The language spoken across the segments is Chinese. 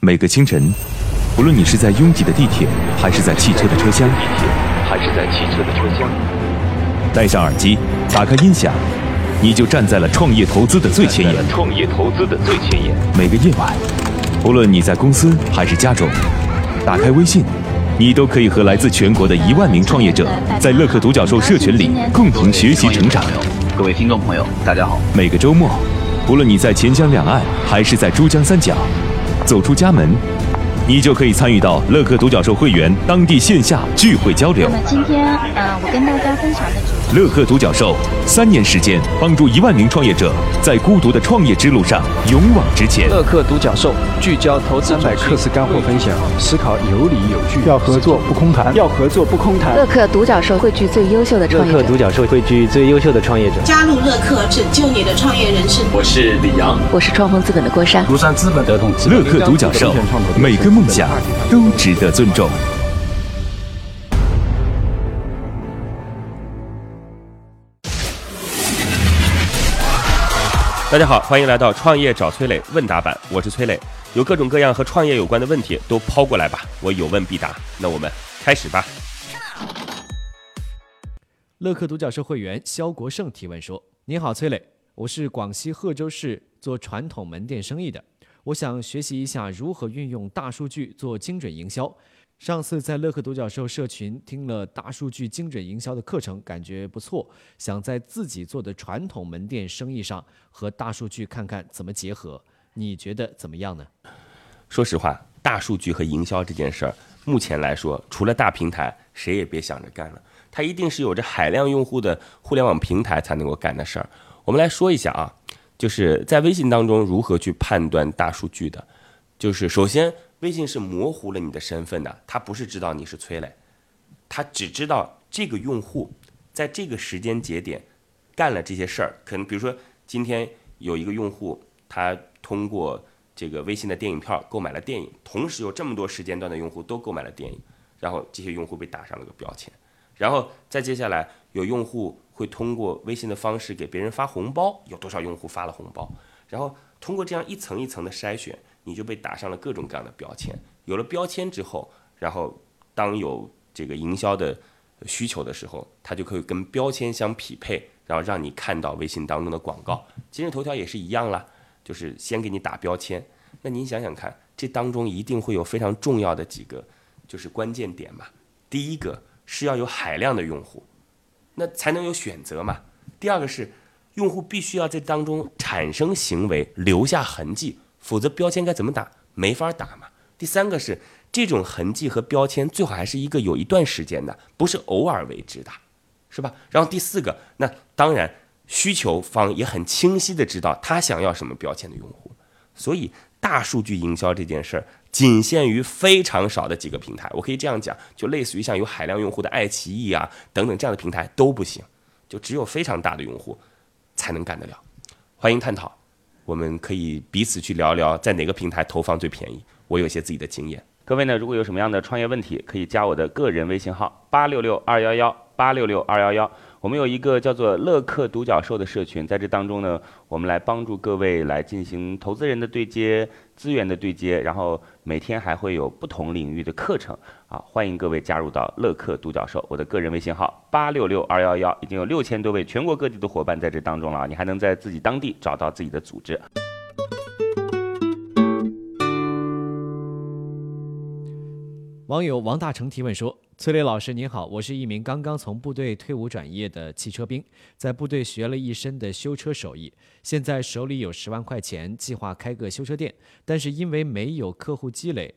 每个清晨，无论你是在拥挤的地铁，还是在汽车的车厢，还是在汽车的车厢，戴上耳机，打开音响，你就站在了创业投资的最前沿。创业投资的最前沿。每个夜晚，无论你在公司还是家中，打开微信，你都可以和来自全国的一万名创业者，在乐客独角兽社群里共同学习成长。各位听众朋友，大家好。每个周末，无论你在钱江两岸还是在珠江三角。走出家门，你就可以参与到乐客独角兽会员当地线下聚会交流。那么今天，呃，我跟大家分享的主题，乐客独角兽三年时间，帮助一万名创业者在孤独的创业之路上勇往直前。乐客独角兽聚焦投资三百课时干货分享，思考有理有据，要合作不空谈，要合作不空谈。乐客独角兽汇聚最优秀的创业者。乐客独角兽汇聚最优秀的创业者。加入乐客，拯救你的创业人生。我是李阳，我是创丰资本的郭山。庐山资本德同资本。乐客。独角兽，每个梦想都值得尊重。大家好，欢迎来到创业找崔磊问答版，我是崔磊，有各种各样和创业有关的问题都抛过来吧，我有问必答。那我们开始吧。乐客独角兽会员肖国胜提问说：“您好，崔磊，我是广西贺州市做传统门店生意的。”我想学习一下如何运用大数据做精准营销。上次在乐客独角兽社群听了大数据精准营销的课程，感觉不错。想在自己做的传统门店生意上和大数据看看怎么结合，你觉得怎么样呢？说实话，大数据和营销这件事儿，目前来说，除了大平台，谁也别想着干了。它一定是有着海量用户的互联网平台才能够干的事儿。我们来说一下啊。就是在微信当中如何去判断大数据的，就是首先微信是模糊了你的身份的，他不是知道你是崔磊，他只知道这个用户在这个时间节点干了这些事儿，可能比如说今天有一个用户他通过这个微信的电影票购买了电影，同时有这么多时间段的用户都购买了电影，然后这些用户被打上了个标签，然后再接下来有用户。会通过微信的方式给别人发红包，有多少用户发了红包？然后通过这样一层一层的筛选，你就被打上了各种各样的标签。有了标签之后，然后当有这个营销的需求的时候，它就可以跟标签相匹配，然后让你看到微信当中的广告。今日头条也是一样啦，就是先给你打标签。那您想想看，这当中一定会有非常重要的几个就是关键点嘛。第一个是要有海量的用户。那才能有选择嘛。第二个是，用户必须要在当中产生行为，留下痕迹，否则标签该怎么打？没法打嘛。第三个是，这种痕迹和标签最好还是一个有一段时间的，不是偶尔为之的，是吧？然后第四个，那当然需求方也很清晰的知道他想要什么标签的用户，所以大数据营销这件事儿。仅限于非常少的几个平台，我可以这样讲，就类似于像有海量用户的爱奇艺啊等等这样的平台都不行，就只有非常大的用户才能干得了。欢迎探讨，我们可以彼此去聊聊在哪个平台投放最便宜。我有些自己的经验。各位呢，如果有什么样的创业问题，可以加我的个人微信号八六六二幺幺八六六二幺幺。我们有一个叫做“乐客独角兽”的社群，在这当中呢，我们来帮助各位来进行投资人的对接、资源的对接，然后每天还会有不同领域的课程啊，欢迎各位加入到乐客独角兽。我的个人微信号八六六二幺幺，已经有六千多位全国各地的伙伴在这当中了，你还能在自己当地找到自己的组织。网友王大成提问说。崔磊老师您好，我是一名刚刚从部队退伍转业的汽车兵，在部队学了一身的修车手艺，现在手里有十万块钱，计划开个修车店，但是因为没有客户积累，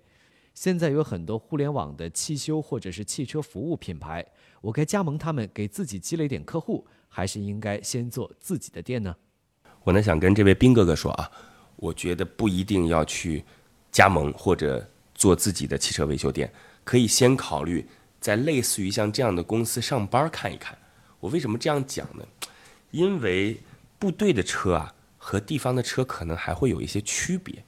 现在有很多互联网的汽修或者是汽车服务品牌，我该加盟他们给自己积累点客户，还是应该先做自己的店呢？我呢想跟这位兵哥哥说啊，我觉得不一定要去加盟或者做自己的汽车维修店，可以先考虑。在类似于像这样的公司上班看一看，我为什么这样讲呢？因为部队的车啊和地方的车可能还会有一些区别，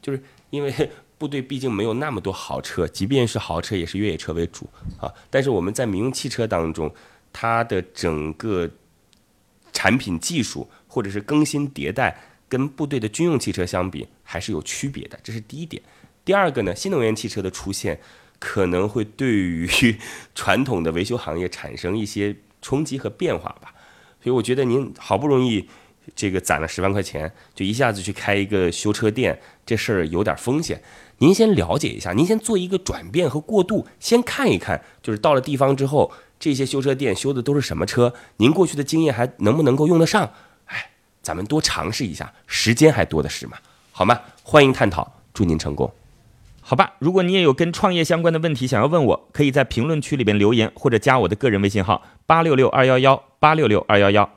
就是因为部队毕竟没有那么多豪车，即便是豪车也是越野车为主啊。但是我们在民用汽车当中，它的整个产品技术或者是更新迭代，跟部队的军用汽车相比还是有区别的，这是第一点。第二个呢，新能源汽车的出现可能会对于 传统的维修行业产生一些冲击和变化吧。所以我觉得您好不容易这个攒了十万块钱，就一下子去开一个修车店，这事儿有点风险。您先了解一下，您先做一个转变和过渡，先看一看，就是到了地方之后，这些修车店修的都是什么车，您过去的经验还能不能够用得上？哎，咱们多尝试一下，时间还多的是嘛，好吗？欢迎探讨，祝您成功。好吧，如果你也有跟创业相关的问题想要问我，可以在评论区里边留言，或者加我的个人微信号八六六二幺幺八六六二幺幺。